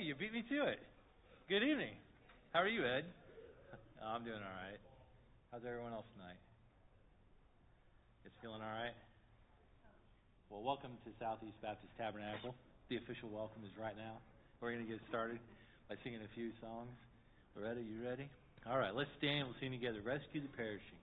Hey, you beat me to it. Good evening. How are you, Ed? Oh, I'm doing all right. How's everyone else tonight? It's feeling all right? Well, welcome to Southeast Baptist Tabernacle. The official welcome is right now. We're going to get started by singing a few songs. Loretta, you ready? All right, let's stand. We'll sing together. Rescue the perishing.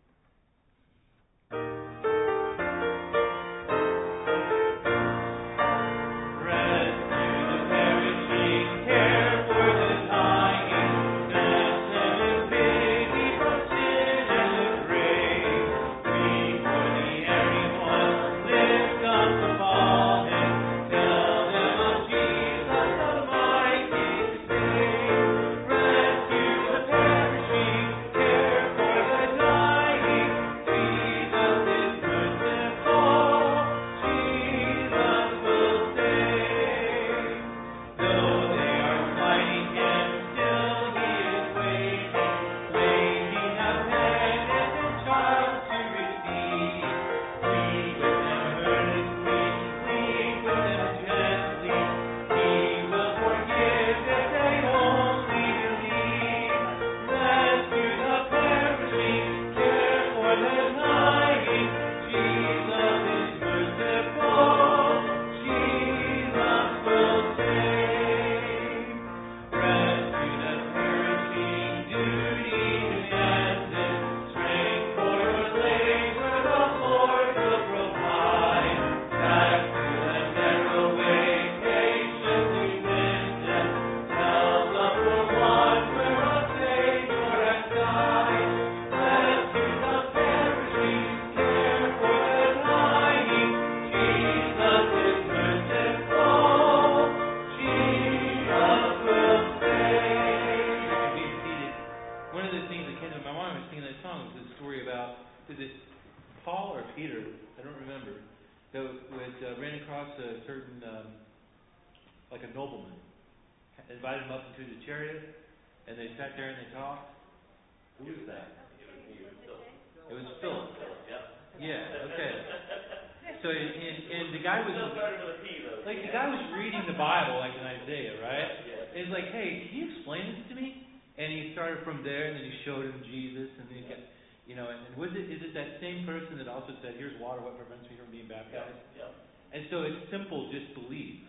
so and, and, the guy was like the guy was reading the Bible like in Isaiah, right? Yeah. It's like, hey, can you explain this to me? And he started from there, and then he showed him Jesus, and then he kept, you know, and, and was it is it that same person that also said, "Here's water, what prevents me from being baptized?" Yeah. yeah. And so it's simple, just believe,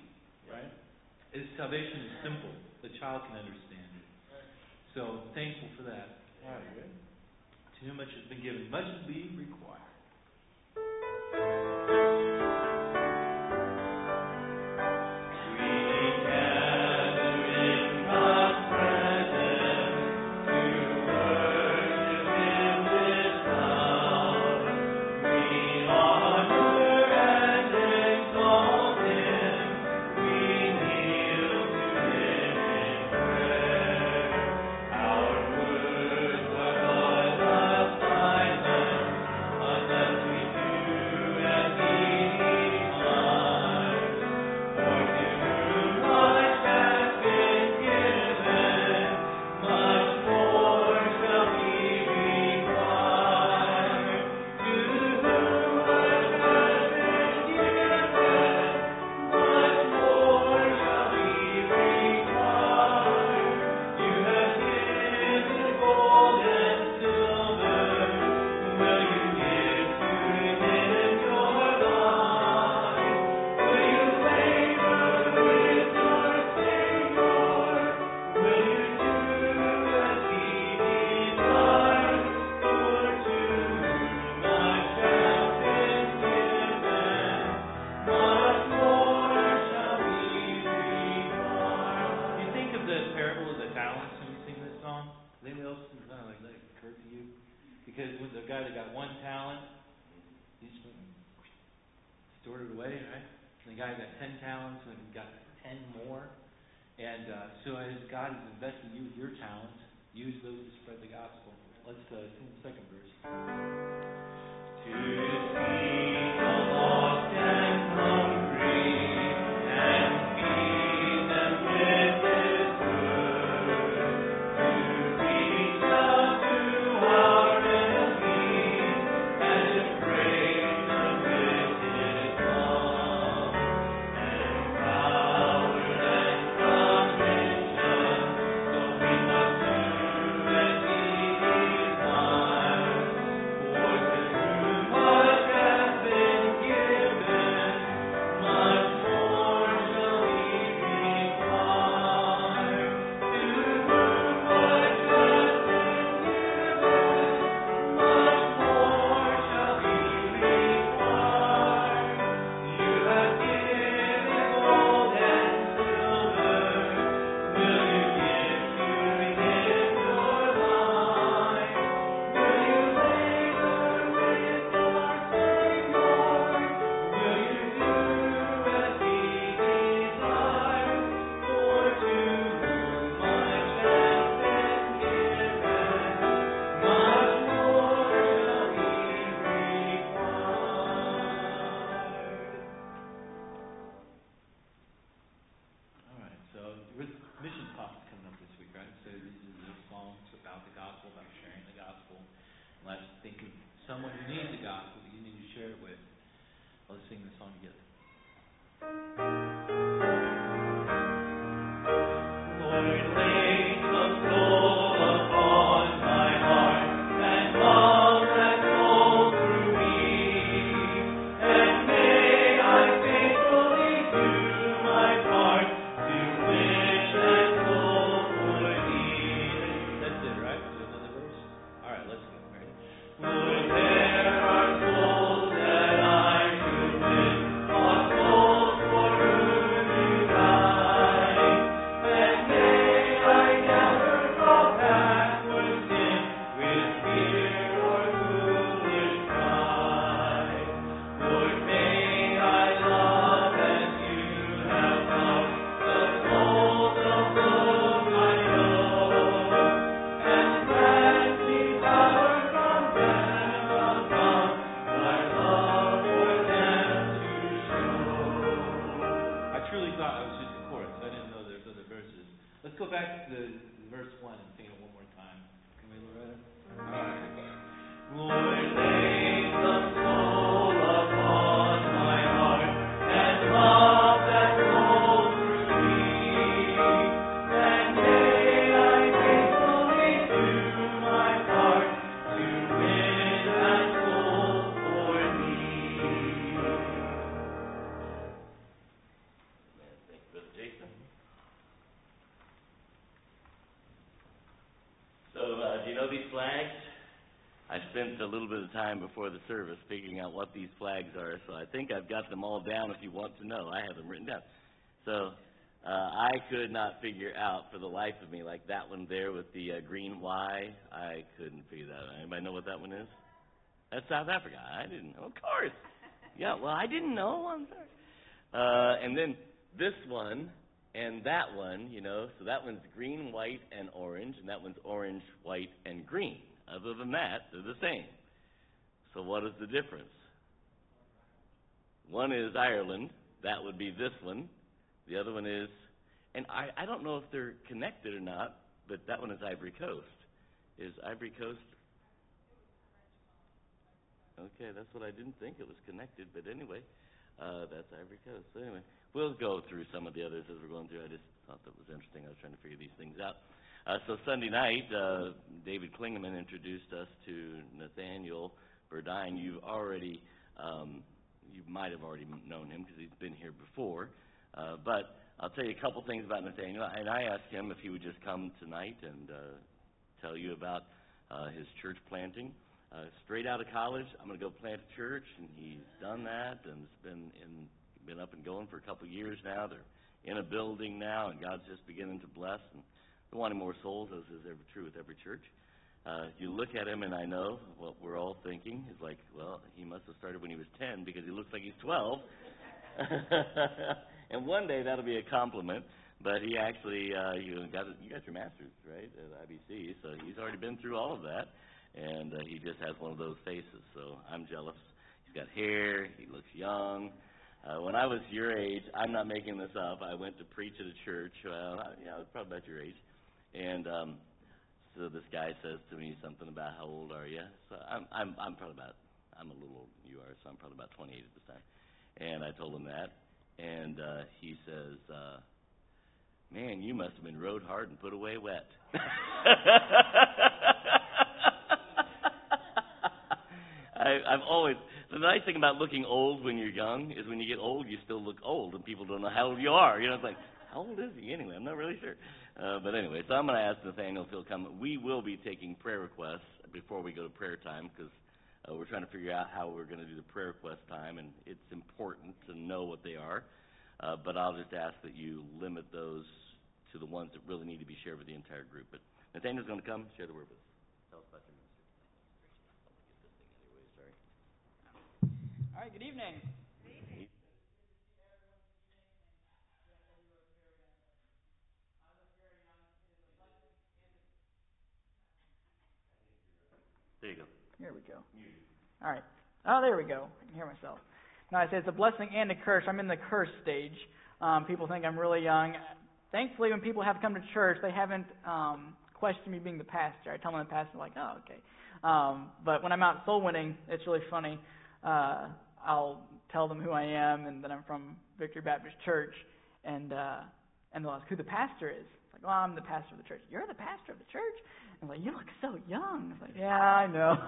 right? Is salvation is simple. The child can understand it. So thankful for that. All right, good. To whom much has been given, much believe required. guy got 10 talents and he got 10 more. And uh, so as God is investing you with your talents, use those to spread the gospel. Let's uh, sing the second verse. mission conference coming up this week, right? So this is a song about the gospel, about sharing the gospel. Let's think of someone who needs the gospel that you need to share it with. Let's sing the song together. Time before the service figuring out what these flags are, so I think I've got them all down if you want to know. I have them written down. So uh, I could not figure out for the life of me, like that one there with the uh, green Y, I couldn't figure that out. Anybody know what that one is? That's South Africa. I didn't know. Of course. Yeah, well, I didn't know. I'm sorry. Uh, and then this one and that one, you know, so that one's green, white, and orange, and that one's orange, white, and green. Other than that, they're the same. So what is the difference? One is Ireland. That would be this one. The other one is, and I, I don't know if they're connected or not, but that one is Ivory Coast. Is Ivory Coast? Okay, that's what I didn't think it was connected, but anyway, uh, that's Ivory Coast. So anyway, we'll go through some of the others as we're going through. I just thought that was interesting. I was trying to figure these things out. Uh, so Sunday night, uh, David Klingeman introduced us to Nathaniel Burdine, you've already, um, you might have already known him because he's been here before. Uh, but I'll tell you a couple things about Nathaniel. And I asked him if he would just come tonight and uh, tell you about uh, his church planting. Uh, straight out of college, I'm going to go plant a church, and he's done that, and it's been in, been up and going for a couple of years now. They're in a building now, and God's just beginning to bless, and they're wanting more souls, as is ever true with every church. Uh, you look at him, and I know what we're all thinking is like, well, he must have started when he was 10 because he looks like he's 12. and one day that'll be a compliment. But he actually, uh, you got you got your master's right at IBC, so he's already been through all of that, and uh, he just has one of those faces. So I'm jealous. He's got hair. He looks young. Uh, when I was your age, I'm not making this up. I went to preach at a church. I, you know, probably about your age, and um, so this guy says to me something about how old are you? So I'm I'm I'm probably about I'm a little older than you are, so I'm probably about 28 at this time. And I told him that, and uh, he says, uh, "Man, you must have been rode hard and put away wet." I, I've always the nice thing about looking old when you're young is when you get old, you still look old, and people don't know how old you are. You know, it's like, how old is he anyway? I'm not really sure. Uh, but anyway, so I'm going to ask Nathaniel if he'll come. We will be taking prayer requests before we go to prayer time because uh, we're trying to figure out how we're going to do the prayer request time, and it's important to know what they are. Uh, but I'll just ask that you limit those to the ones that really need to be shared with the entire group. But Nathaniel's going to come, share the word with us about your ministry. All right, good evening. There you go. Here we go. All right. Oh, there we go. I can hear myself. Now, I say it's a blessing and a curse. I'm in the curse stage. Um, people think I'm really young. Thankfully, when people have come to church, they haven't um, question me being the pastor. I tell them the pastor, like, oh, okay. Um, but when I'm out soul winning, it's really funny. Uh, I'll tell them who I am and that I'm from Victory Baptist Church, and uh, and they'll ask who the pastor is. It's like, oh, I'm the pastor of the church. You're the pastor of the church? I'm like, you look so young. It's like, yeah, I know.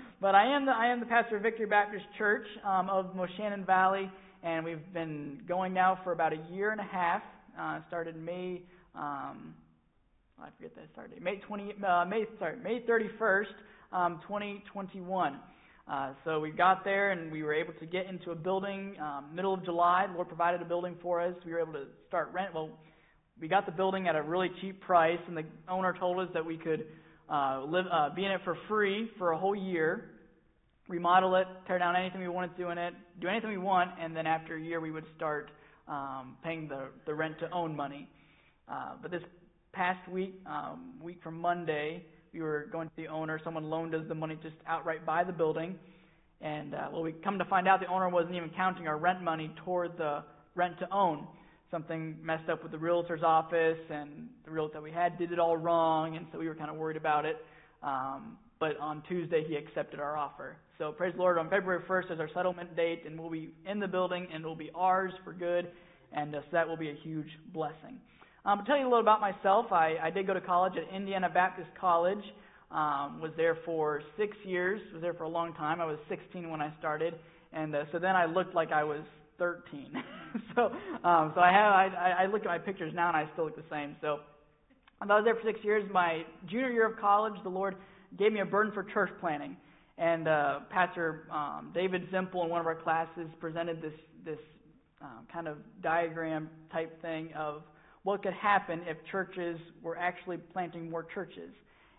but I am the I am the pastor of Victory Baptist Church um, of Moshannon Valley, and we've been going now for about a year and a half. Uh, started May. Um, I forget that start date. May 20. Uh, May sorry, May 31st, um, 2021. Uh, so we got there and we were able to get into a building um, middle of July. The Lord provided a building for us. We were able to start rent. Well, we got the building at a really cheap price, and the owner told us that we could uh, live, uh, be in it for free for a whole year, remodel it, tear down anything we wanted to in it, do anything we want, and then after a year we would start um, paying the, the rent to own money. Uh, but this past week, um, week from Monday, we were going to the owner. Someone loaned us the money just outright buy the building. And uh, well, we come to find out the owner wasn't even counting our rent money toward the rent to own something messed up with the realtor's office, and the realtor that we had did it all wrong, and so we were kind of worried about it. Um, but on Tuesday, he accepted our offer. So praise the Lord. On February 1st is our settlement date, and we'll be in the building, and it'll be ours for good, and uh, so that will be a huge blessing. Um, to tell you a little about myself, I, I did go to college at Indiana Baptist College. Um, was there for six years. Was there for a long time. I was 16 when I started, and uh, so then I looked like I was 13. so, um, so I have I, I look at my pictures now and I still look the same. So, I was there for six years. My junior year of college, the Lord gave me a burden for church planning, and uh, Pastor um, David Zimple in one of our classes presented this this um, kind of diagram type thing of what could happen if churches were actually planting more churches,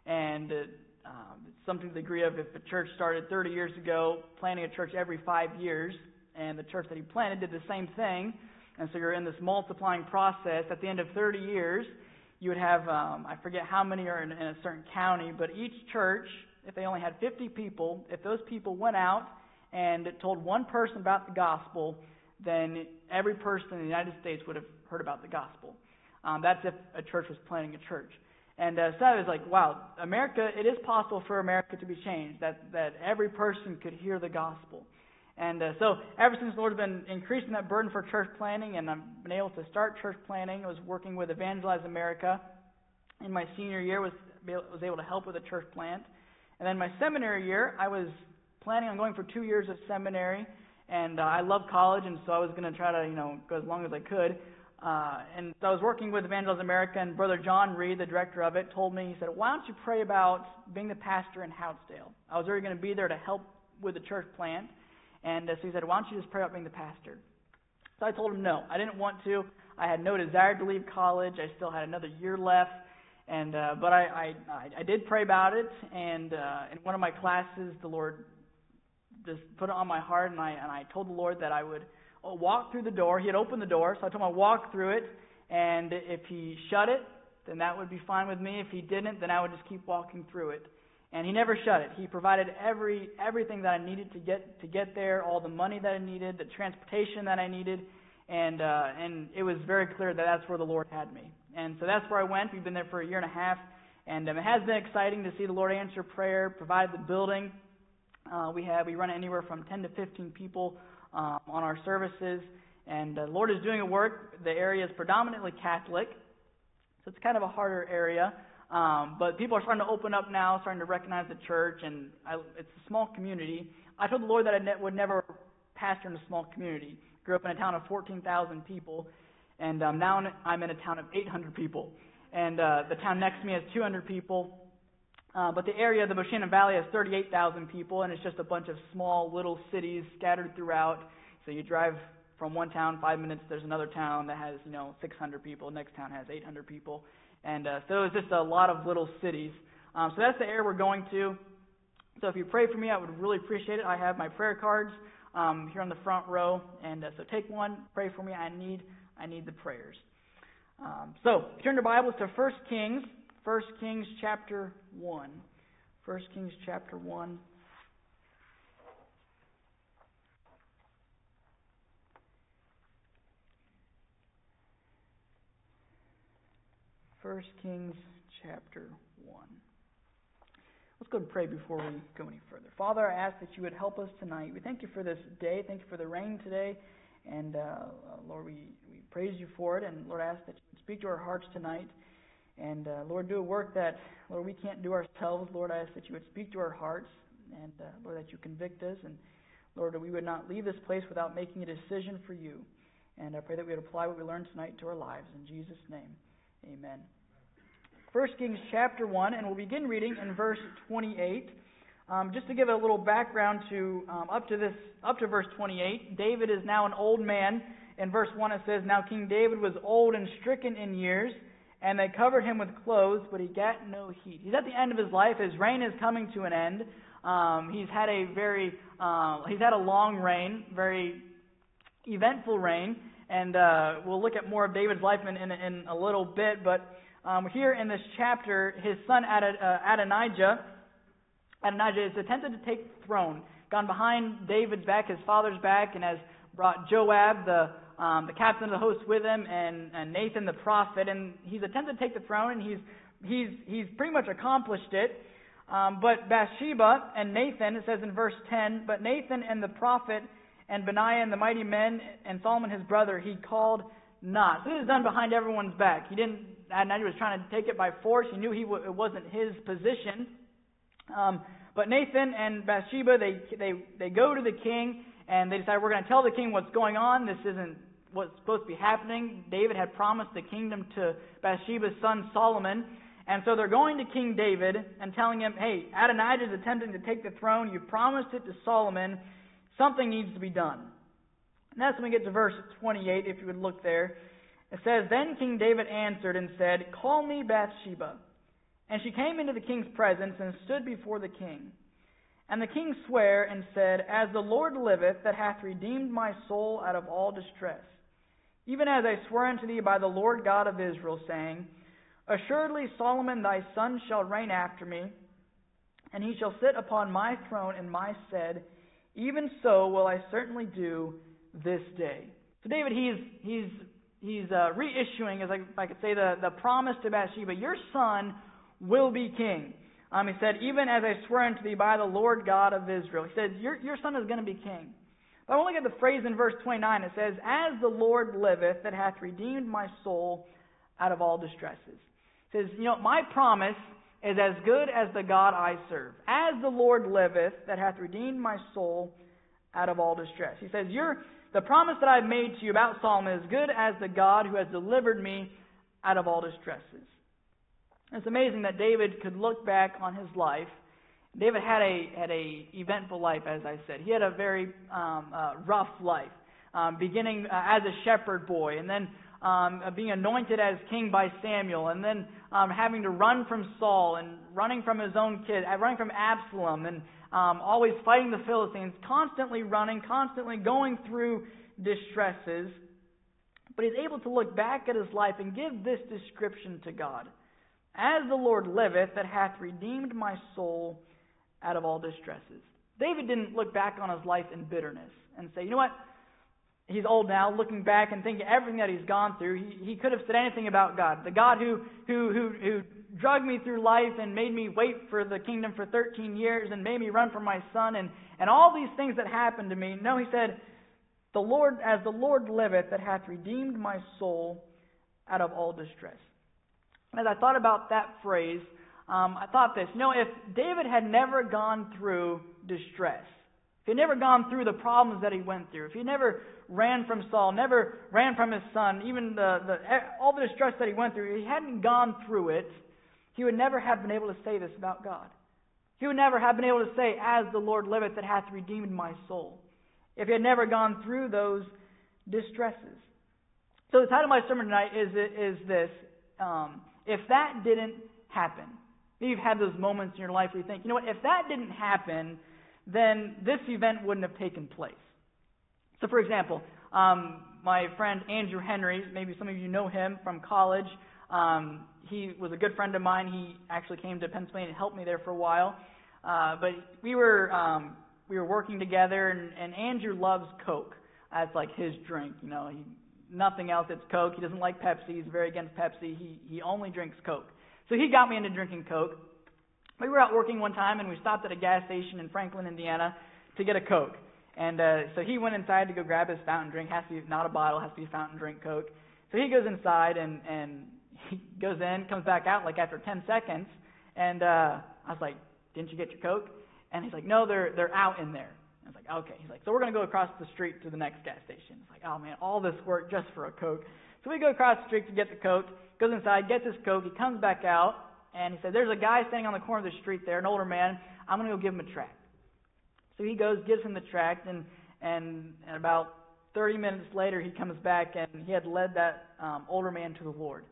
and uh, um, something to the degree of if a church started 30 years ago, planting a church every five years, and the church that he planted did the same thing. And so you're in this multiplying process. At the end of 30 years, you would have, um, I forget how many are in, in a certain county, but each church, if they only had 50 people, if those people went out and told one person about the gospel, then every person in the United States would have heard about the gospel. Um, that's if a church was planting a church. And uh, so I was like, wow, America, it is possible for America to be changed, that, that every person could hear the gospel. And uh, so, ever since the Lord's been increasing that burden for church planning, and I've been able to start church planning, I was working with Evangelize America. In my senior year, was was able to help with a church plant. And then my seminary year, I was planning on going for two years of seminary, and uh, I love college, and so I was going to try to you know go as long as I could. Uh, and so I was working with Evangelize America, and Brother John Reed, the director of it, told me, he said, Why don't you pray about being the pastor in Houtzdale? I was already going to be there to help with the church plant. And uh, so he said, Why don't you just pray about being the pastor? So I told him no. I didn't want to. I had no desire to leave college. I still had another year left. And uh, but I, I I did pray about it, and uh, in one of my classes, the Lord just put it on my heart, and I and I told the Lord that I would walk through the door. He had opened the door, so I told him I'd walk through it, and if he shut it, then that would be fine with me. If he didn't, then I would just keep walking through it. And he never shut it. He provided every everything that I needed to get to get there, all the money that I needed, the transportation that I needed, and uh, and it was very clear that that's where the Lord had me. And so that's where I went. We've been there for a year and a half, and um, it has been exciting to see the Lord answer prayer, provide the building. Uh, we have we run anywhere from 10 to 15 people um, on our services, and the Lord is doing a work. The area is predominantly Catholic, so it's kind of a harder area. Um, but people are starting to open up now, starting to recognize the church, and I, it's a small community. I told the Lord that I ne- would never pastor in a small community. Grew up in a town of 14,000 people, and um, now I'm in a town of 800 people. And uh, the town next to me has 200 people. Uh, but the area, the Moshannon Valley, has 38,000 people, and it's just a bunch of small little cities scattered throughout. So you drive from one town, five minutes, there's another town that has, you know, 600 people. Next town has 800 people. And uh, so it was just a lot of little cities. Um, so that's the area we're going to. So if you pray for me, I would really appreciate it. I have my prayer cards um, here on the front row, and uh, so take one, pray for me. I need I need the prayers. Um, so turn your Bibles to 1 Kings, 1 Kings chapter one. 1 Kings chapter one. First Kings chapter 1. Let's go and pray before we go any further. Father, I ask that you would help us tonight. We thank you for this day. Thank you for the rain today. And uh, Lord, we, we praise you for it. And Lord, I ask that you would speak to our hearts tonight. And uh, Lord, do a work that, Lord, we can't do ourselves. Lord, I ask that you would speak to our hearts. And uh, Lord, that you convict us. And Lord, that we would not leave this place without making a decision for you. And I pray that we would apply what we learned tonight to our lives. In Jesus' name, amen. 1 Kings chapter 1, and we'll begin reading in verse 28. Um, just to give a little background to um, up to this, up to verse 28, David is now an old man. In verse 1 it says, Now King David was old and stricken in years, and they covered him with clothes, but he got no heat. He's at the end of his life. His reign is coming to an end. Um, he's had a very, uh, he's had a long reign, very eventful reign, and uh, we'll look at more of David's life in, in, in a little bit. But um, here in this chapter, his son Adon, uh, Adonijah, Adonijah is attempted to take the throne, gone behind David's back, his father's back, and has brought Joab, the um, the captain of the host, with him, and, and Nathan the prophet, and he's attempted to take the throne, and he's he's he's pretty much accomplished it. Um, but Bathsheba and Nathan, it says in verse 10, but Nathan and the prophet and Benaiah and the mighty men and Solomon his brother he called not. So this is done behind everyone's back. He didn't. Adonijah was trying to take it by force. He knew he w- it wasn't his position. Um, but Nathan and Bathsheba they they they go to the king and they decide we're going to tell the king what's going on. This isn't what's supposed to be happening. David had promised the kingdom to Bathsheba's son Solomon. And so they're going to King David and telling him, hey, Adonijah is attempting to take the throne. You promised it to Solomon. Something needs to be done. And that's when we get to verse 28, if you would look there. It says, Then King David answered and said, Call me Bathsheba. And she came into the king's presence and stood before the king. And the king sware and said, As the Lord liveth, that hath redeemed my soul out of all distress, even as I swear unto thee by the Lord God of Israel, saying, Assuredly Solomon thy son shall reign after me, and he shall sit upon my throne in my stead. Even so will I certainly do this day. So David, he's he's he's uh, reissuing, as I, I could say, the the promise to Bathsheba. Your son will be king. Um, he said, even as I swear unto thee by the Lord God of Israel. He said, your your son is going to be king. But I want to look at the phrase in verse 29. It says, As the Lord liveth, that hath redeemed my soul out of all distresses He says, You know, my promise is as good as the God I serve. As the Lord liveth, that hath redeemed my soul out of all distress. He says, the promise that I've made to you about Solomon is good as the God who has delivered me out of all distresses. It's amazing that David could look back on his life. David had a had a eventful life, as I said. He had a very um, uh, rough life, um, beginning uh, as a shepherd boy, and then um, being anointed as king by Samuel, and then um, having to run from Saul and running from his own kid, uh, running from Absalom, and um, always fighting the Philistines, constantly running, constantly going through distresses. But he's able to look back at his life and give this description to God As the Lord liveth, that hath redeemed my soul out of all distresses. David didn't look back on his life in bitterness and say, you know what? he's old now, looking back and thinking everything that he's gone through, he, he could have said anything about God. The God who, who, who, who drugged me through life and made me wait for the kingdom for 13 years and made me run from my son and, and all these things that happened to me. No, he said, the Lord, as the Lord liveth, that hath redeemed my soul out of all distress. As I thought about that phrase, um, I thought this. You know, if David had never gone through distress, if he had never gone through the problems that he went through, if he never ran from Saul, never ran from his son, even the, the, all the distress that he went through, he hadn't gone through it, he would never have been able to say this about God. He would never have been able to say, As the Lord liveth, that hath redeemed my soul, if he had never gone through those distresses. So the title of my sermon tonight is, is this um, If that didn't happen, maybe you've had those moments in your life where you think, you know what, if that didn't happen, then this event wouldn't have taken place. So, for example, um, my friend Andrew Henry, maybe some of you know him from college. Um, he was a good friend of mine. He actually came to Pennsylvania and helped me there for a while. Uh, but we were um, we were working together, and, and Andrew loves Coke. That's like his drink. You know, he, nothing else. It's Coke. He doesn't like Pepsi. He's very against Pepsi. He he only drinks Coke. So he got me into drinking Coke. We were out working one time and we stopped at a gas station in Franklin, Indiana to get a Coke. And uh, so he went inside to go grab his fountain drink. Has to be not a bottle, has to be fountain drink Coke. So he goes inside and and he goes in, comes back out like after 10 seconds, and uh, I was like, "Didn't you get your Coke?" And he's like, "No, they're they're out in there." I was like, "Okay." He's like, "So we're gonna go across the street to the next gas station." It's like, "Oh man, all this work just for a Coke." So we go across the street to get the Coke. Goes inside, gets his Coke. He comes back out, and he said, "There's a guy standing on the corner of the street there, an older man. I'm gonna go give him a tract." So he goes, gives him the tract, and and, and about 30 minutes later, he comes back, and he had led that um, older man to the Lord,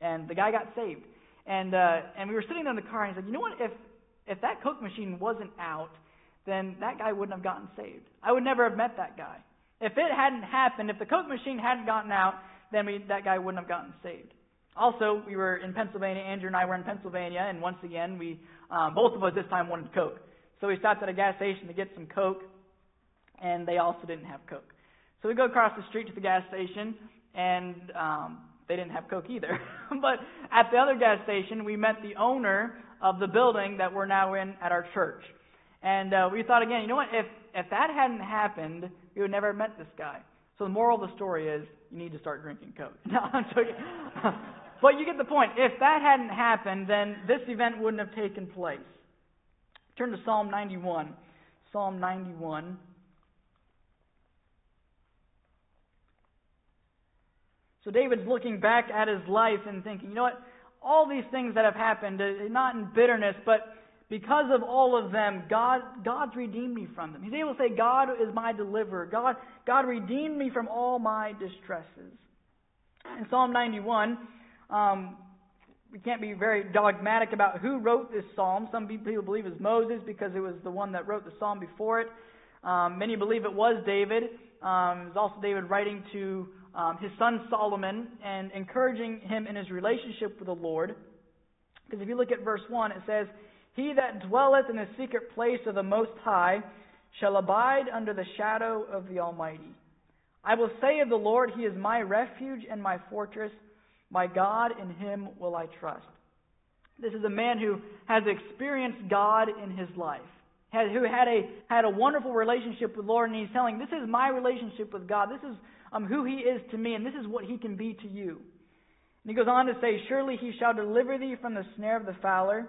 and the guy got saved. And uh, and we were sitting in the car, and he's like, "You know what? If if that Coke machine wasn't out, then that guy wouldn't have gotten saved. I would never have met that guy. If it hadn't happened, if the Coke machine hadn't gotten out, then we, that guy wouldn't have gotten saved. Also, we were in Pennsylvania. Andrew and I were in Pennsylvania, and once again, we um, both of us this time wanted Coke. So we stopped at a gas station to get some Coke, and they also didn't have Coke. So we go across the street to the gas station, and um, they didn't have Coke either. but at the other gas station, we met the owner of the building that we're now in at our church. And uh, we thought again, you know what? If if that hadn't happened, we would never have met this guy. So the moral of the story is, you need to start drinking Coke. No, I'm joking. but you get the point. If that hadn't happened, then this event wouldn't have taken place. Turn to Psalm 91. Psalm 91. So David's looking back at his life and thinking, you know what? All these things that have happened, uh, not in bitterness, but because of all of them, God, God's redeemed me from them. He's able to say, God is my deliverer. God, God redeemed me from all my distresses. In Psalm 91, um, we can't be very dogmatic about who wrote this psalm. Some people believe it was Moses because it was the one that wrote the psalm before it. Um, many believe it was David. Um, it was also David writing to um, his son Solomon and encouraging him in his relationship with the Lord. Because if you look at verse 1, it says, He that dwelleth in the secret place of the Most High shall abide under the shadow of the Almighty. I will say of the Lord, He is my refuge and my fortress. My God, in Him will I trust. This is a man who has experienced God in his life, who had a, had a wonderful relationship with the Lord, and he's telling, This is my relationship with God. This is um, who he is to me, and this is what he can be to you. And he goes on to say, Surely he shall deliver thee from the snare of the fowler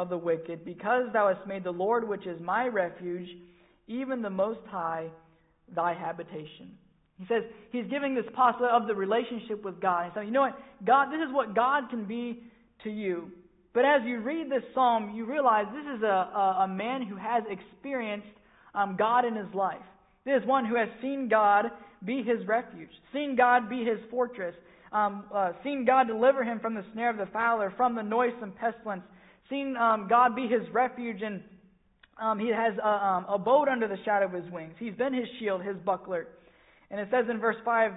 of the wicked, because thou hast made the Lord, which is my refuge, even the Most High, thy habitation. He says he's giving this possibility of the relationship with God. Saying, you know what? God, this is what God can be to you. But as you read this psalm, you realize this is a, a, a man who has experienced um, God in his life. This is one who has seen God be his refuge, seen God be his fortress, um, uh, seen God deliver him from the snare of the fowler, from the noisome pestilence, seen um, God be his refuge, and um, he has um, abode under the shadow of his wings. He's been his shield, his buckler. And it says in verse 5,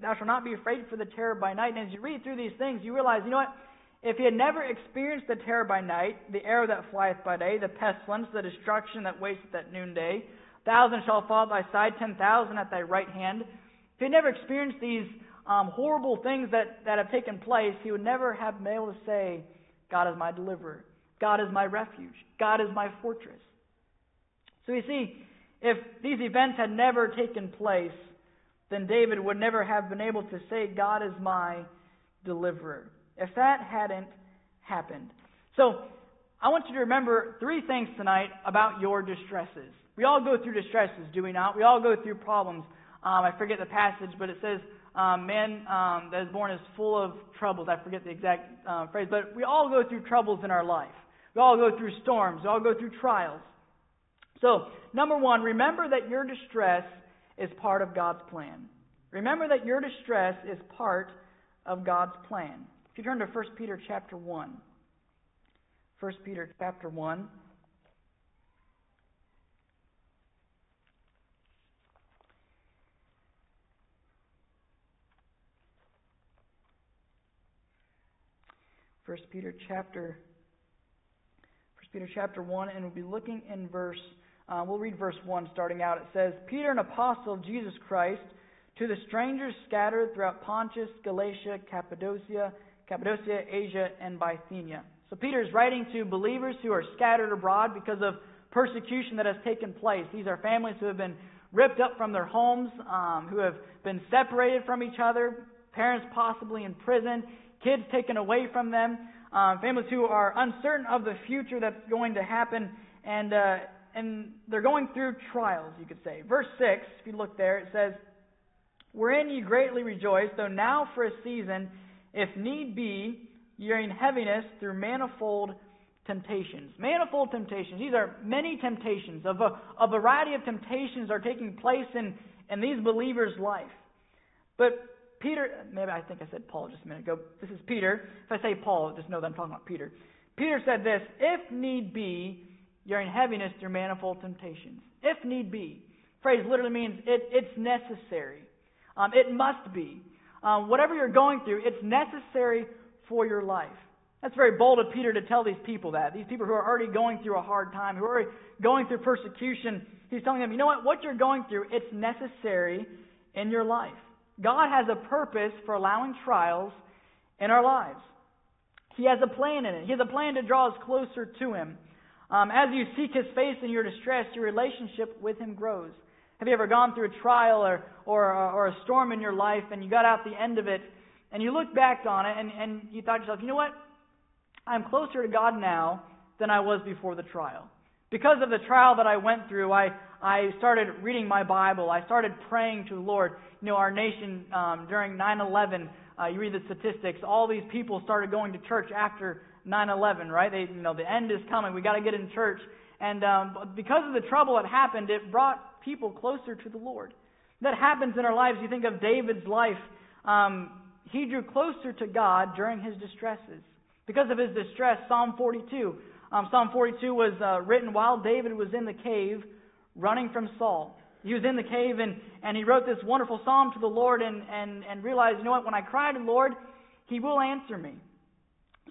Thou shalt not be afraid for the terror by night. And as you read through these things, you realize, you know what? If he had never experienced the terror by night, the arrow that flieth by day, the pestilence, the destruction that wasteth at noonday, thousand shall fall at thy side, ten thousand at thy right hand. If he had never experienced these um, horrible things that, that have taken place, he would never have been able to say, God is my deliverer. God is my refuge. God is my fortress. So you see, if these events had never taken place, then David would never have been able to say, God is my deliverer. If that hadn't happened. So, I want you to remember three things tonight about your distresses. We all go through distresses, do we not? We all go through problems. Um, I forget the passage, but it says, um, Man um, that is born is full of troubles. I forget the exact uh, phrase, but we all go through troubles in our life. We all go through storms. We all go through trials. So, number one, remember that your distress is part of God's plan. Remember that your distress is part of God's plan. If you turn to 1 Peter chapter 1. 1 Peter chapter 1. First Peter chapter Peter chapter one, and we'll be looking in verse. Uh, we'll read verse one starting out. It says, "Peter, an apostle of Jesus Christ, to the strangers scattered throughout Pontus, Galatia, Cappadocia, Cappadocia, Asia, and Bithynia." So Peter is writing to believers who are scattered abroad because of persecution that has taken place. These are families who have been ripped up from their homes, um, who have been separated from each other, parents possibly in prison, kids taken away from them, um, families who are uncertain of the future that's going to happen, and uh, and they're going through trials, you could say. Verse six, if you look there, it says, "Wherein ye greatly rejoice, though now for a season, if need be, ye are in heaviness through manifold." temptations. Manifold temptations. These are many temptations. Of a, a variety of temptations are taking place in, in these believers' life. But Peter, maybe I think I said Paul just a minute ago. This is Peter. If I say Paul, just know that I'm talking about Peter. Peter said this If need be, you're in heaviness through manifold temptations. If need be. Phrase literally means it, it's necessary. Um, it must be. Um, whatever you're going through, it's necessary for your life. That's very bold of Peter to tell these people that. These people who are already going through a hard time, who are already going through persecution, he's telling them, you know what? What you're going through, it's necessary in your life. God has a purpose for allowing trials in our lives. He has a plan in it. He has a plan to draw us closer to Him. Um, as you seek His face in your distress, your relationship with Him grows. Have you ever gone through a trial or, or, or a storm in your life and you got out the end of it and you look back on it and, and you thought to yourself, you know what? I'm closer to God now than I was before the trial. Because of the trial that I went through, I, I started reading my Bible. I started praying to the Lord. You know, our nation um, during 9/11, uh, you read the statistics. All these people started going to church after 9/11, right? They, you know, the end is coming. We got to get in church. And um, because of the trouble that happened, it brought people closer to the Lord. That happens in our lives. You think of David's life. Um, he drew closer to God during his distresses. Because of his distress, Psalm 42. Um, Psalm 42 was uh, written while David was in the cave running from Saul. He was in the cave and, and he wrote this wonderful psalm to the Lord and, and, and realized, you know what, when I cry to the Lord, he will answer me.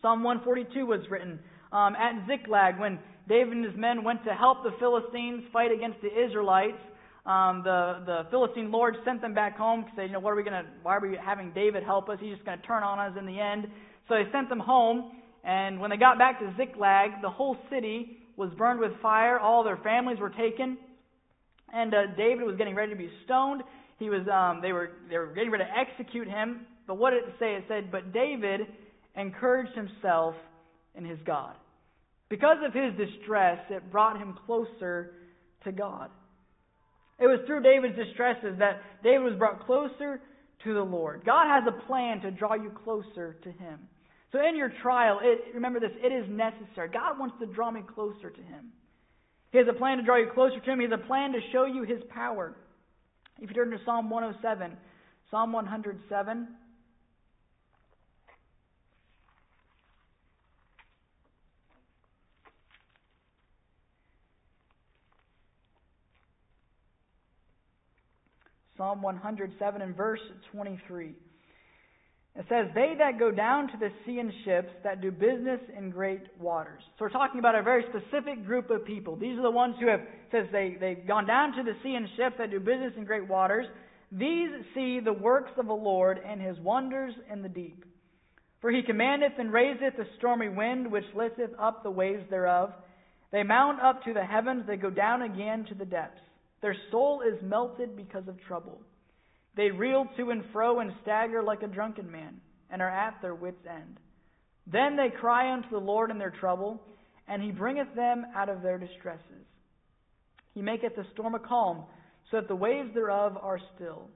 Psalm 142 was written um, at Ziklag when David and his men went to help the Philistines fight against the Israelites. Um, the, the Philistine Lord sent them back home to say, you know, what are we going to, why are we having David help us? He's just going to turn on us in the end. So they sent them home, and when they got back to Ziklag, the whole city was burned with fire. All their families were taken. And uh, David was getting ready to be stoned. He was, um, they, were, they were getting ready to execute him. But what did it say? It said, But David encouraged himself in his God. Because of his distress, it brought him closer to God. It was through David's distresses that David was brought closer to the Lord. God has a plan to draw you closer to him. So in your trial, it, remember this, it is necessary. God wants to draw me closer to him. He has a plan to draw you closer to Him. He has a plan to show you His power. If you turn to Psalm 107, Psalm 107. Psalm 107 and verse 23. It says, They that go down to the sea in ships that do business in great waters. So we're talking about a very specific group of people. These are the ones who have, says they, they've gone down to the sea in ships that do business in great waters. These see the works of the Lord and his wonders in the deep. For he commandeth and raiseth the stormy wind, which lifteth up the waves thereof. They mount up to the heavens, they go down again to the depths. Their soul is melted because of trouble. They reel to and fro and stagger like a drunken man, and are at their wits' end. Then they cry unto the Lord in their trouble, and he bringeth them out of their distresses. He maketh the storm a calm, so that the waves thereof are still.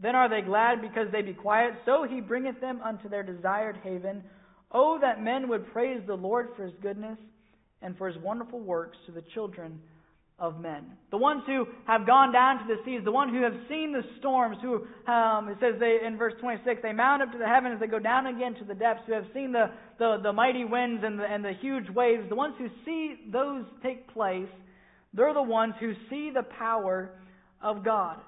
Then are they glad because they be quiet, so he bringeth them unto their desired haven. Oh, that men would praise the Lord for his goodness and for his wonderful works to the children of men. The ones who have gone down to the seas, the ones who have seen the storms, who, um, it says they, in verse 26, they mount up to the heavens, they go down again to the depths, who have seen the, the, the mighty winds and the, and the huge waves, the ones who see those take place, they're the ones who see the power of God.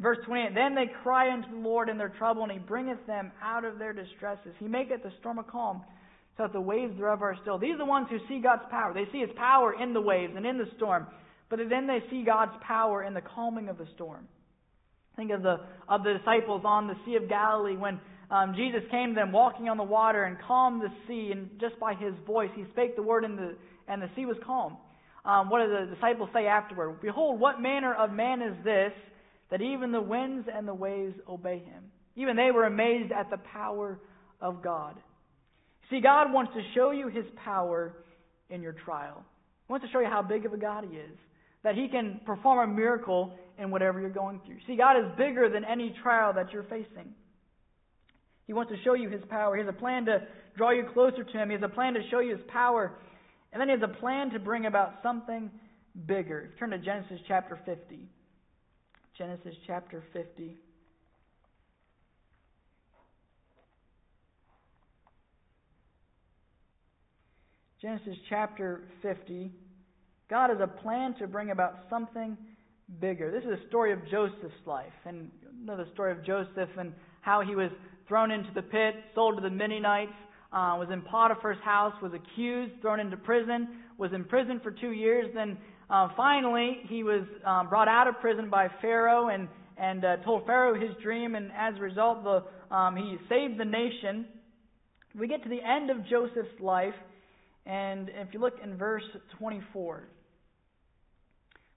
Verse 28, Then they cry unto the Lord in their trouble, and he bringeth them out of their distresses. He maketh the storm a calm, so that the waves thereof are still. These are the ones who see God's power. They see his power in the waves and in the storm. But then they see God's power in the calming of the storm. Think of the of the disciples on the Sea of Galilee when um, Jesus came to them walking on the water and calmed the sea, and just by his voice he spake the word, and the and the sea was calm. Um, what did the disciples say afterward? Behold, what manner of man is this that even the winds and the waves obey him? Even they were amazed at the power of God. See, God wants to show you his power in your trial. He wants to show you how big of a God he is that He can perform a miracle in whatever you're going through. See, God is bigger than any trial that you're facing. He wants to show you His power. He has a plan to draw you closer to Him. He has a plan to show you His power. And then He has a plan to bring about something bigger. Turn to Genesis chapter 50. Genesis chapter 50. Genesis chapter 50. God has a plan to bring about something bigger. This is a story of Joseph's life. And you know the story of Joseph and how he was thrown into the pit, sold to the Midianites, uh, was in Potiphar's house, was accused, thrown into prison, was in prison for two years. Then uh, finally, he was um, brought out of prison by Pharaoh and, and uh, told Pharaoh his dream. And as a result, the, um, he saved the nation. We get to the end of Joseph's life. And if you look in verse 24,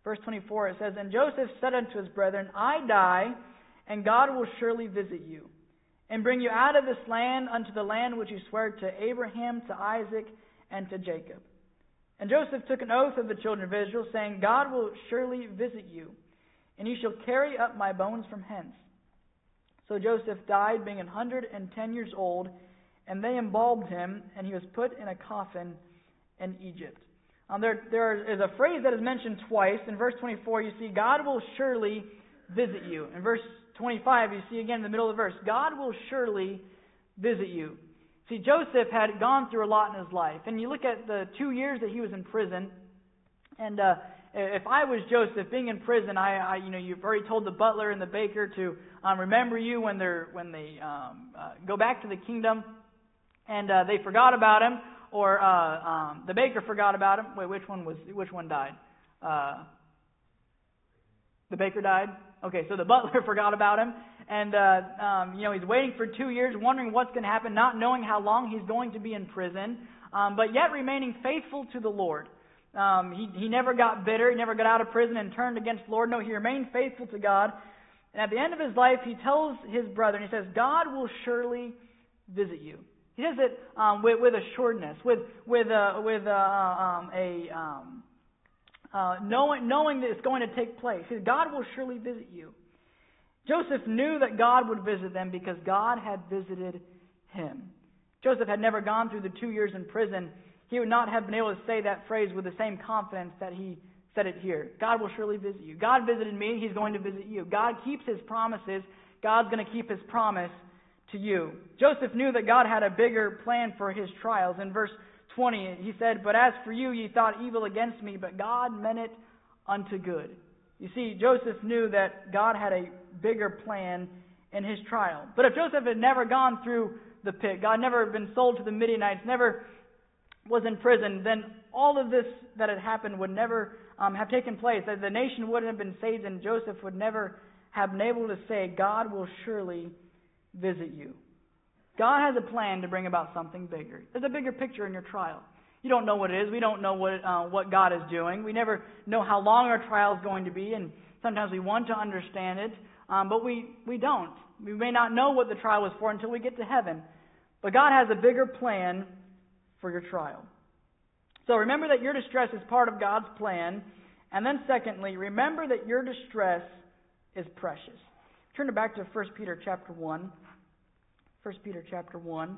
verse 24, it says, And Joseph said unto his brethren, I die, and God will surely visit you, and bring you out of this land unto the land which he sware to Abraham, to Isaac, and to Jacob. And Joseph took an oath of the children of Israel, saying, God will surely visit you, and ye shall carry up my bones from hence. So Joseph died, being an hundred and ten years old, and they embalmed him, and he was put in a coffin in Egypt. Um, there, there is a phrase that is mentioned twice. In verse 24, you see, God will surely visit you. In verse 25, you see again in the middle of the verse, God will surely visit you. See, Joseph had gone through a lot in his life. And you look at the two years that he was in prison, and uh, if I was Joseph, being in prison, I, I, you know, you've already told the butler and the baker to um, remember you when they're when they um, uh, go back to the kingdom and uh, they forgot about him, or uh, um, the baker forgot about him. Wait, which one was which one died? Uh, the baker died. Okay, so the butler forgot about him, and uh, um, you know he's waiting for two years, wondering what's going to happen, not knowing how long he's going to be in prison, um, but yet remaining faithful to the Lord. Um, he he never got bitter. He never got out of prison and turned against the Lord. No, he remained faithful to God. And at the end of his life, he tells his brother, and he says, "God will surely visit you." He does it um, with, with assuredness, with with uh, with uh, um, a um, uh, knowing knowing that it's going to take place. God will surely visit you. Joseph knew that God would visit them because God had visited him. Joseph had never gone through the two years in prison. He would not have been able to say that phrase with the same confidence that he said it here. God will surely visit you. God visited me. He's going to visit you. God keeps his promises. God's going to keep his promise to you. Joseph knew that God had a bigger plan for his trials. In verse 20, he said, But as for you, ye thought evil against me, but God meant it unto good. You see, Joseph knew that God had a bigger plan in his trial. But if Joseph had never gone through the pit, God never been sold to the Midianites, never was in prison, then all of this that had happened would never um, have taken place. The nation wouldn't have been saved, and Joseph would never have been able to say, God will surely visit you. God has a plan to bring about something bigger. There's a bigger picture in your trial. You don't know what it is. We don't know what uh, what God is doing. We never know how long our trial is going to be, and sometimes we want to understand it, um, but we we don't. We may not know what the trial was for until we get to heaven. But God has a bigger plan for your trial. So remember that your distress is part of God's plan, and then secondly, remember that your distress is precious. Turn it back to 1 Peter chapter 1. 1 Peter chapter 1.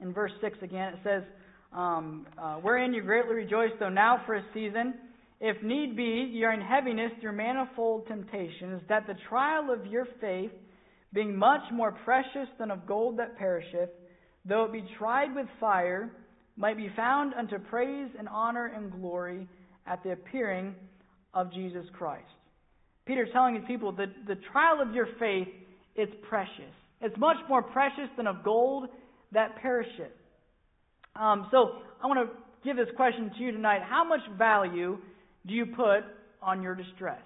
in verse 6 again, it says, um, uh, Wherein you greatly rejoice, though now for a season, if need be, you are in heaviness through manifold temptations, that the trial of your faith, being much more precious than of gold that perisheth, though it be tried with fire, might be found unto praise and honor and glory at the appearing of Jesus Christ. Peter's telling his people that the trial of your faith is precious. It's much more precious than of gold that perisheth. Um, so I want to give this question to you tonight. How much value do you put on your distress?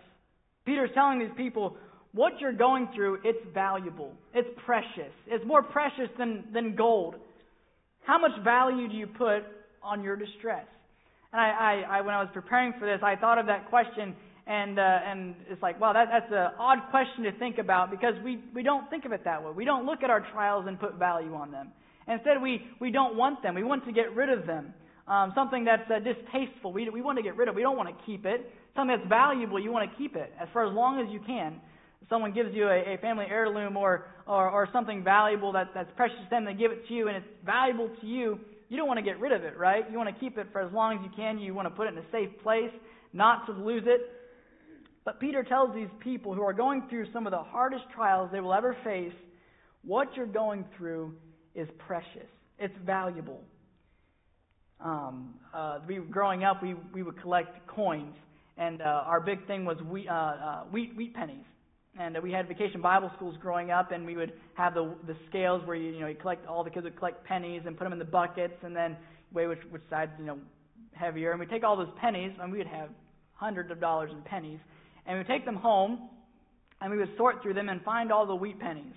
Peter's telling these people, what you're going through, it's valuable. It's precious. It's more precious than, than gold. How much value do you put on your distress? And I, I, I when I was preparing for this, I thought of that question, and uh, and it's like, wow, that, that's an odd question to think about because we we don't think of it that way. We don't look at our trials and put value on them. Instead, we we don't want them. We want to get rid of them. Um, something that's uh, distasteful, we we want to get rid of. We don't want to keep it. Something that's valuable, you want to keep it as for as long as you can someone gives you a, a family heirloom or, or, or something valuable that, that's precious to them, they give it to you and it's valuable to you, you don't want to get rid of it, right? You want to keep it for as long as you can. You want to put it in a safe place, not to lose it. But Peter tells these people who are going through some of the hardest trials they will ever face what you're going through is precious, it's valuable. Um, uh, we, growing up, we, we would collect coins, and uh, our big thing was wheat, uh, uh, wheat, wheat pennies and we had vacation Bible schools growing up, and we would have the the scales where you you know you collect all the kids would collect pennies and put them in the buckets, and then weigh which which side's you know heavier, and we take all those pennies, and we would have hundreds of dollars in pennies, and we would take them home, and we would sort through them and find all the wheat pennies.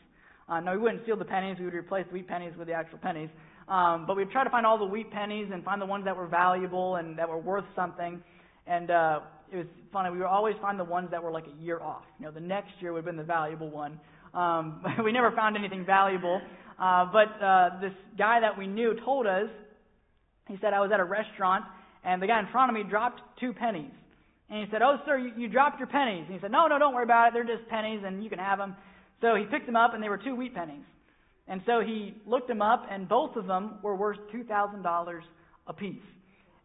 Uh, no, we wouldn't steal the pennies; we would replace the wheat pennies with the actual pennies. Um, but we'd try to find all the wheat pennies and find the ones that were valuable and that were worth something. And uh, it was funny. We would always find the ones that were like a year off. You know, the next year would have been the valuable one. Um, we never found anything valuable. Uh, but uh, this guy that we knew told us, he said, I was at a restaurant, and the guy in front of me dropped two pennies. And he said, Oh, sir, you, you dropped your pennies. And he said, No, no, don't worry about it. They're just pennies, and you can have them. So he picked them up, and they were two wheat pennies. And so he looked them up, and both of them were worth $2,000 apiece.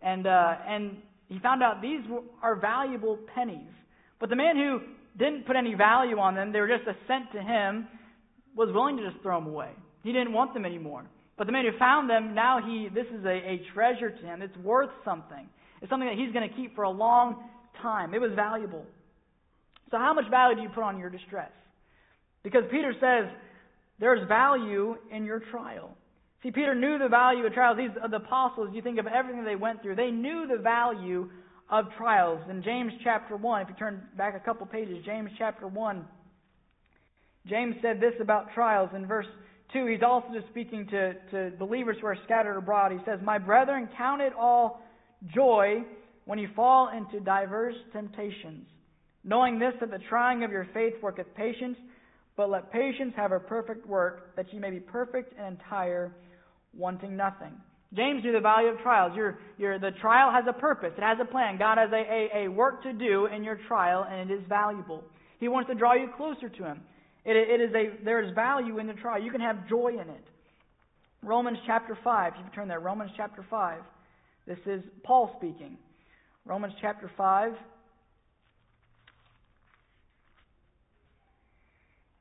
And, uh, and he found out these are valuable pennies. But the man who didn't put any value on them, they were just a cent to him, was willing to just throw them away. He didn't want them anymore. But the man who found them, now he this is a, a treasure to him. It's worth something. It's something that he's going to keep for a long time. It was valuable. So how much value do you put on your distress? Because Peter says there's value in your trial. See, Peter knew the value of trials. These the apostles, you think of everything they went through, they knew the value of trials. In James chapter 1, if you turn back a couple pages, James chapter 1, James said this about trials. In verse 2, he's also just speaking to, to believers who are scattered abroad. He says, My brethren, count it all joy when you fall into diverse temptations, knowing this, that the trying of your faith worketh patience, but let patience have a perfect work, that ye may be perfect and entire wanting nothing. James knew the value of trials. Your, your, the trial has a purpose. It has a plan. God has a, a, a work to do in your trial, and it is valuable. He wants to draw you closer to Him. It, it is a, there is value in the trial. You can have joy in it. Romans chapter 5. If you turn there, Romans chapter 5. This is Paul speaking. Romans chapter 5.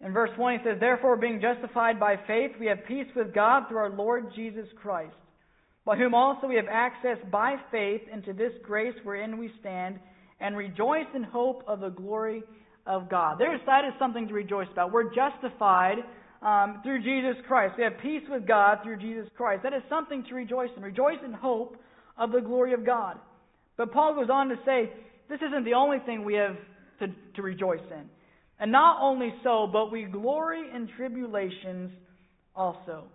In verse 1, he says, Therefore, being justified by faith, we have peace with God through our Lord Jesus Christ, by whom also we have access by faith into this grace wherein we stand, and rejoice in hope of the glory of God. There is that is something to rejoice about. We're justified um, through Jesus Christ. We have peace with God through Jesus Christ. That is something to rejoice in. Rejoice in hope of the glory of God. But Paul goes on to say, this isn't the only thing we have to, to rejoice in. And not only so, but we glory in tribulations also.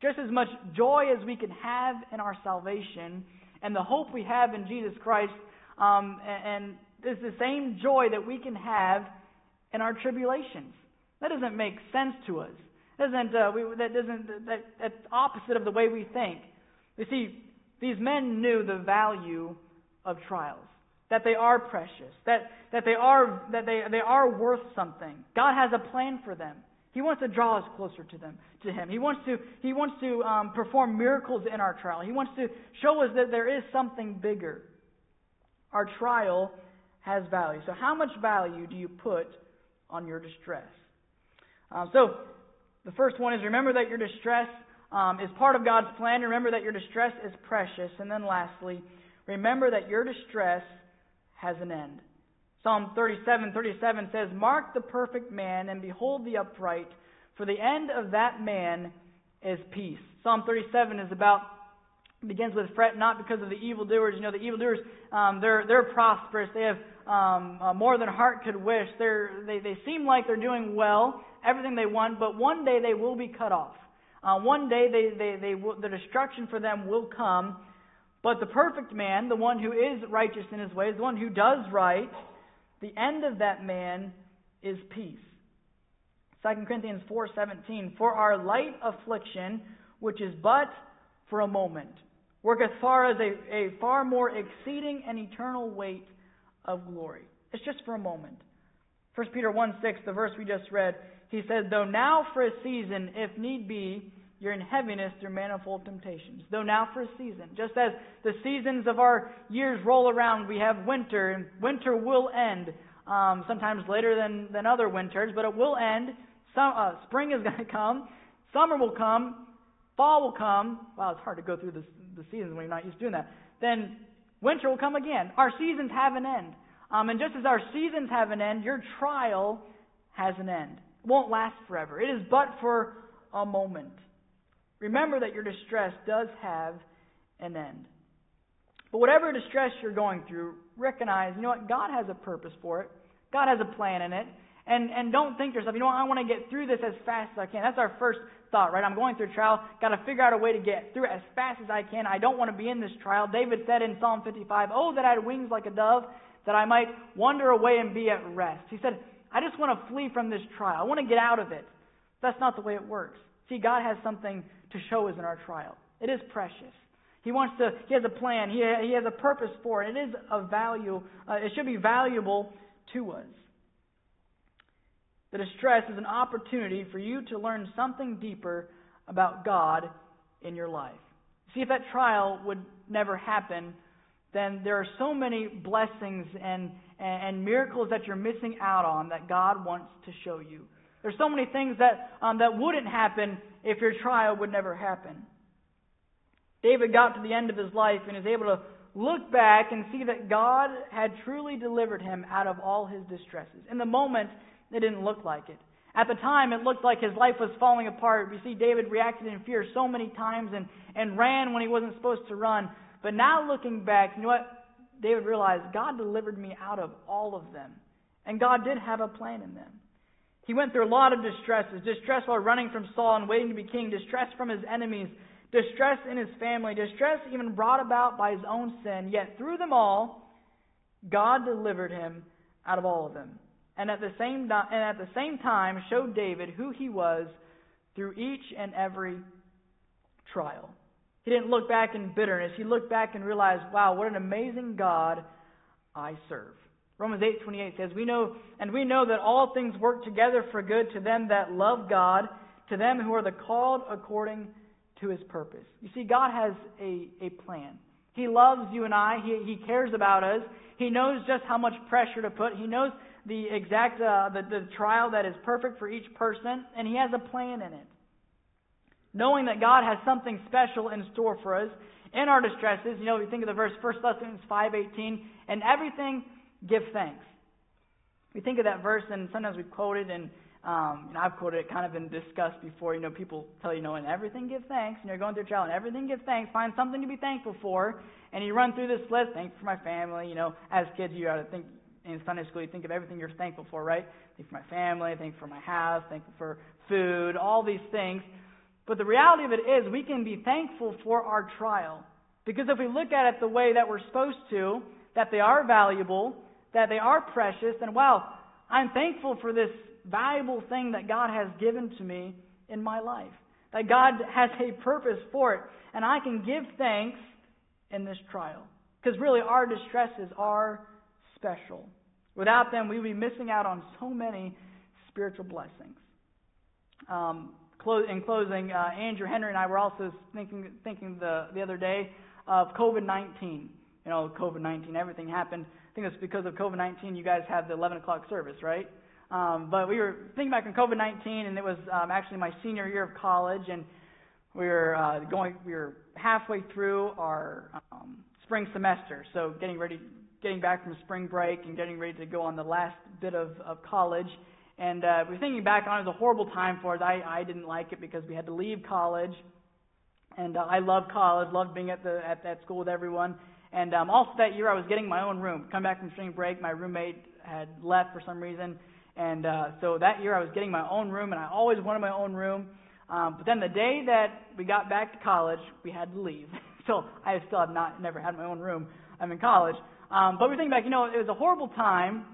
Just as much joy as we can have in our salvation and the hope we have in Jesus Christ, um, and, and it's the same joy that we can have in our tribulations. That doesn't make sense to us. Doesn't uh, we, that doesn't that, that's opposite of the way we think. You see, these men knew the value of trials that they are precious, that, that, they, are, that they, they are worth something. God has a plan for them. He wants to draw us closer to them, to Him. He wants to, he wants to um, perform miracles in our trial. He wants to show us that there is something bigger. Our trial has value. So, how much value do you put on your distress? Um, so, the first one is remember that your distress um, is part of God's plan. Remember that your distress is precious. And then, lastly, remember that your distress has an end. Psalm 37, 37 says, Mark the perfect man and behold the upright, for the end of that man is peace. Psalm 37 is about begins with fret not because of the evildoers. You know, the evildoers, um, they're they're prosperous. They have um, uh, more than heart could wish. They're they they seem like they're doing well, everything they want, but one day they will be cut off. Uh, one day they they they will, the destruction for them will come. But the perfect man, the one who is righteous in his ways, the one who does right, the end of that man is peace. 2 Corinthians 4:17 For our light affliction, which is but for a moment, worketh far as a, a far more exceeding and eternal weight of glory. It's just for a moment. 1 Peter 1 6, the verse we just read, he said, Though now for a season, if need be, you're in heaviness through manifold temptations. Though now for a season. Just as the seasons of our years roll around, we have winter, and winter will end um, sometimes later than, than other winters, but it will end. Some, uh, spring is going to come. Summer will come. Fall will come. Wow, it's hard to go through this, the seasons when you're not used to doing that. Then winter will come again. Our seasons have an end. Um, and just as our seasons have an end, your trial has an end. It won't last forever. It is but for a moment. Remember that your distress does have an end. But whatever distress you're going through, recognize, you know what, God has a purpose for it. God has a plan in it. And and don't think to yourself, you know what, I want to get through this as fast as I can. That's our first thought, right? I'm going through a trial, got to figure out a way to get through it as fast as I can. I don't want to be in this trial. David said in Psalm 55, Oh, that I had wings like a dove, that I might wander away and be at rest. He said, I just want to flee from this trial. I want to get out of it. That's not the way it works. See, God has something to show us in our trial. It is precious. He wants to, he has a plan, he, he has a purpose for it. It is of value, uh, it should be valuable to us. The distress is an opportunity for you to learn something deeper about God in your life. See, if that trial would never happen, then there are so many blessings and, and, and miracles that you're missing out on that God wants to show you. There's so many things that, um, that wouldn't happen if your trial would never happen. David got to the end of his life and is able to look back and see that God had truly delivered him out of all his distresses. In the moment, it didn't look like it. At the time, it looked like his life was falling apart. We see David reacted in fear so many times and, and ran when he wasn't supposed to run. But now looking back, you know what? David realized God delivered me out of all of them. And God did have a plan in them. He went through a lot of distresses distress while running from Saul and waiting to be king, distress from his enemies, distress in his family, distress even brought about by his own sin. Yet through them all, God delivered him out of all of them. And at the same, and at the same time showed David who he was through each and every trial. He didn't look back in bitterness. He looked back and realized, wow, what an amazing God I serve. Romans 8:28 says, "We know and we know that all things work together for good to them that love God, to them who are the called according to his purpose." You see God has a, a plan. He loves you and I. He, he cares about us. He knows just how much pressure to put. He knows the exact uh, the, the trial that is perfect for each person, and he has a plan in it. Knowing that God has something special in store for us in our distresses, you know, we think of the verse 1 Thessalonians 5:18, and everything give thanks. We think of that verse, and sometimes we quote it, and um, I've quoted it kind of in discussed before. You know, people tell you, you know, in everything give thanks, and you're going through a trial, and everything give thanks. Find something to be thankful for, and you run through this list. Thanks for my family. You know, as kids, you ought to think in Sunday school, you think of everything you're thankful for, right? Thank for my family, thank for my house, thankful for food, all these things. But the reality of it is, we can be thankful for our trial. Because if we look at it the way that we're supposed to, that they are valuable, that they are precious, and wow, I'm thankful for this valuable thing that God has given to me in my life. That God has a purpose for it. And I can give thanks in this trial. Because really, our distresses are special. Without them, we would be missing out on so many spiritual blessings. Um, in closing, uh, Andrew Henry and I were also thinking thinking the the other day of COVID-19. You know, COVID-19, everything happened. I think it's because of COVID-19. You guys have the 11 o'clock service, right? Um, but we were thinking back on COVID-19, and it was um, actually my senior year of college, and we were uh, going. We were halfway through our um, spring semester, so getting ready, getting back from spring break, and getting ready to go on the last bit of, of college. And uh, we're thinking back on it, it was a horrible time for us. I, I didn't like it because we had to leave college. And uh, I loved college, loved being at the at that school with everyone. And um, also that year, I was getting my own room. Come back from spring break, my roommate had left for some reason, and uh, so that year I was getting my own room, and I always wanted my own room. Um, but then the day that we got back to college, we had to leave. so I still have not never had my own room. I'm in college. Um, but we think back, you know, it was a horrible time.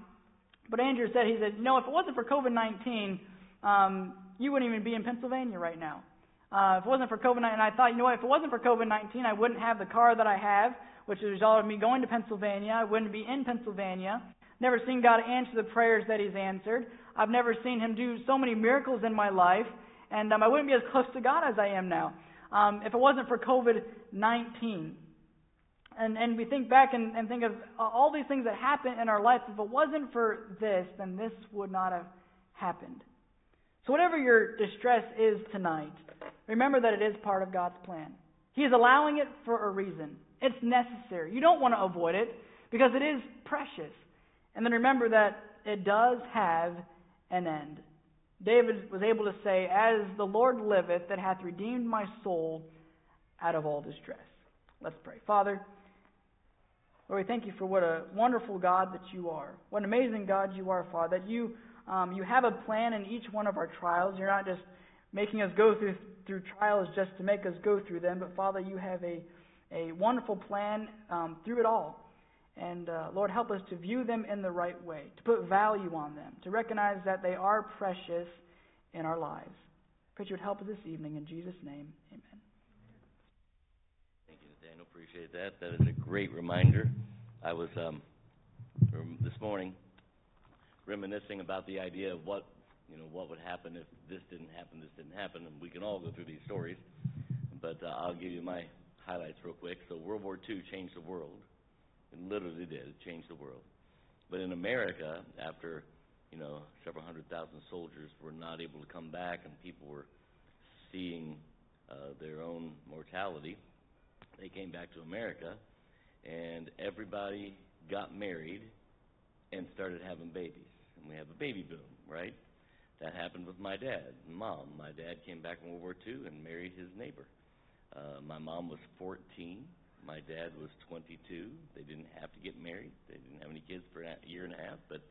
But Andrew said, he said, you know, if it wasn't for COVID-19, um, you wouldn't even be in Pennsylvania right now. Uh, if it wasn't for COVID-19, and I thought, you know what, if it wasn't for COVID-19, I wouldn't have the car that I have, which is a result of me going to Pennsylvania. I wouldn't be in Pennsylvania. Never seen God answer the prayers that He's answered. I've never seen Him do so many miracles in my life, and um, I wouldn't be as close to God as I am now. Um, if it wasn't for COVID-19. And, and we think back and, and think of all these things that happen in our life. If it wasn't for this, then this would not have happened. So, whatever your distress is tonight, remember that it is part of God's plan. He is allowing it for a reason. It's necessary. You don't want to avoid it because it is precious. And then remember that it does have an end. David was able to say, As the Lord liveth, that hath redeemed my soul out of all distress. Let's pray. Father, Lord, we thank you for what a wonderful God that you are. What an amazing God you are, Father. That you um, you have a plan in each one of our trials. You're not just making us go through through trials just to make us go through them, but Father, you have a a wonderful plan um, through it all. And uh, Lord, help us to view them in the right way, to put value on them, to recognize that they are precious in our lives. Pray you would help us this evening. In Jesus' name, amen. Thank you, Daniel. Appreciate that. That is a great reminder. I was um, this morning reminiscing about the idea of what you know what would happen if this didn't happen, this didn't happen, and we can all go through these stories. But uh, I'll give you my highlights real quick. So World War II changed the world. It literally did. It changed the world. But in America, after you know several hundred thousand soldiers were not able to come back, and people were seeing uh, their own mortality, they came back to America, and everybody got married and started having babies. And we have a baby boom, right? That happened with my dad and mom. My dad came back from World War II and married his neighbor. Uh, my mom was 14. My dad was 22. They didn't have to get married. They didn't have any kids for a year and a half. But,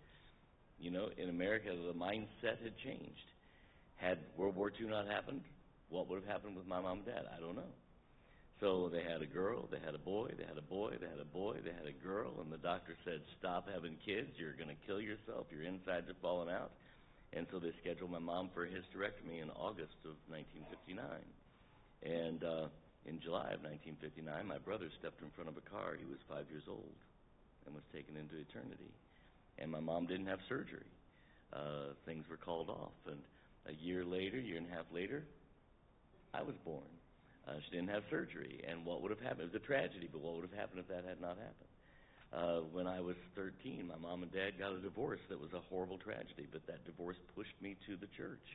you know, in America, the mindset had changed. Had World War II not happened, what would have happened with my mom and dad? I don't know. So they had a girl, they had a boy, they had a boy, they had a boy, they had a girl, and the doctor said, Stop having kids, you're going to kill yourself, your insides are falling out. And so they scheduled my mom for a hysterectomy in August of 1959. And uh, in July of 1959, my brother stepped in front of a car. He was five years old and was taken into eternity. And my mom didn't have surgery. Uh, things were called off. And a year later, year and a half later, I was born. Uh, she didn't have surgery. And what would have happened? It was a tragedy, but what would have happened if that had not happened? Uh, when I was 13, my mom and dad got a divorce that was a horrible tragedy, but that divorce pushed me to the church.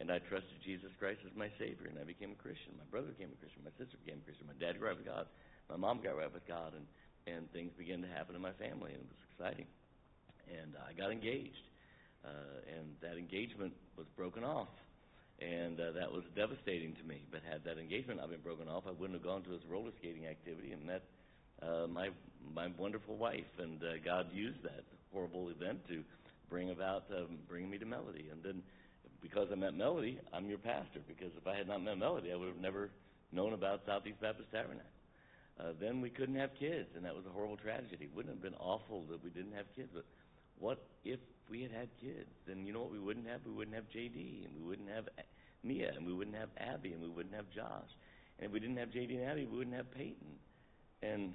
And I trusted Jesus Christ as my Savior, and I became a Christian. My brother became a Christian. My sister became a Christian. My dad got right with God. My mom got right with God, and, and things began to happen in my family, and it was exciting. And I got engaged, uh, and that engagement was broken off and uh, that was devastating to me. But had that engagement not been broken off, I wouldn't have gone to his roller skating activity and met uh, my my wonderful wife. And uh, God used that horrible event to bring about um, bring me to Melody. And then because I met Melody, I'm your pastor. Because if I had not met Melody, I would have never known about Southeast Baptist Tabernacle. Uh, then we couldn't have kids, and that was a horrible tragedy. It wouldn't have been awful that we didn't have kids, but what if we had had kids? Then you know what we wouldn't have? We wouldn't have JD, and we wouldn't have Mia, and we wouldn't have Abby, and we wouldn't have Josh. And if we didn't have JD and Abby, we wouldn't have Peyton. And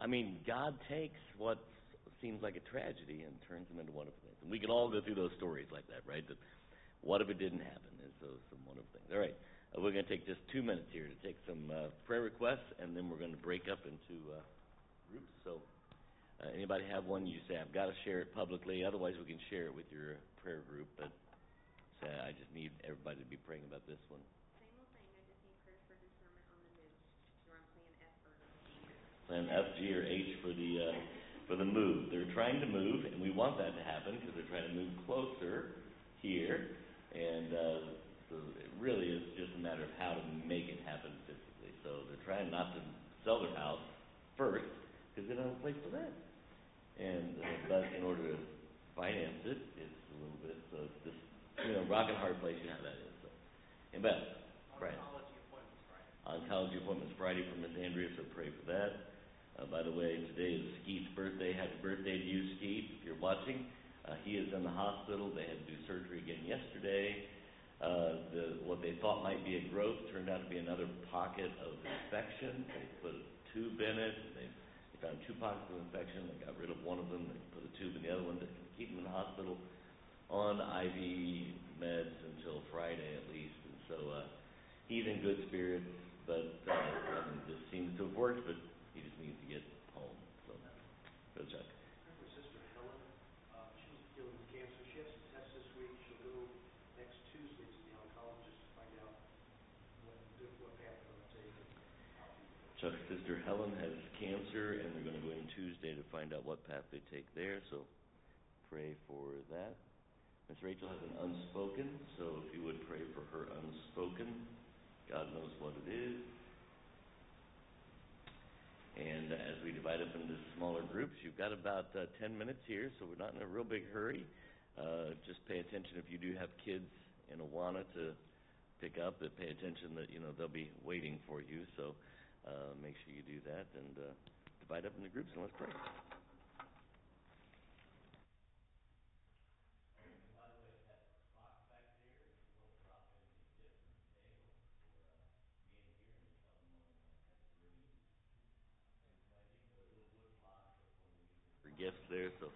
I mean, God takes what seems like a tragedy and turns them into wonderful things. And we could all go through those stories like that, right? That what if it didn't happen? Is so some wonderful things. All right, uh, we're gonna take just two minutes here to take some, uh, prayer requests, and then we're gonna break up into, uh, groups, so, uh, anybody have one, you say, I've gotta share it publicly, otherwise we can share it with your prayer group, but, say, I just need everybody to be praying about this one. Same old thing, I just need prayer for on the or Plan F, G, or H for the, uh, for the move. They're trying to move, and we want that to happen, because they're trying to move closer here, and, uh, so it really is just a matter of how to make it happen physically. So they're trying not to sell their house first, because they don't have a place to live. And, uh, but in order to finance it, it's a little bit, so it's just, you know, rock and hard place, you know how that is, so. And Beth, Brad. Oncology appointments Friday for Miss Andrea, so pray for that. Uh, by the way, today is Skeet's birthday. Happy birthday to you, Skeet, if you're watching. Uh, he is in the hospital. They had to do surgery again yesterday. Uh, the, what they thought might be a growth turned out to be another pocket of infection. They put a tube in it. They, they found two pockets of infection. They got rid of one of them. They put a tube in the other one to keep him in the hospital on IV meds until Friday at least. And so, uh, he's in good spirits, but, uh, I mean, this seems to have worked, but he just needs to get home, so, go Chuck. Her sister Helen, uh, she's dealing with cancer. She has some tests this week. She'll go next Tuesday to the oncologist to find out what, what path they're gonna take and how to. Chuck's sister Helen has cancer, and they're gonna go in Tuesday to find out what path they take there, so pray for that. Miss Rachel has an unspoken, so if you would pray for her unspoken, God knows what it is. And as we divide up into smaller groups, you've got about uh, ten minutes here, so we're not in a real big hurry. Uh, just pay attention if you do have kids in Awana to pick up, that pay attention that, you know, they'll be waiting for you, so, uh, make sure you do that and, uh, divide up into groups and let's pray. Gifts there, so.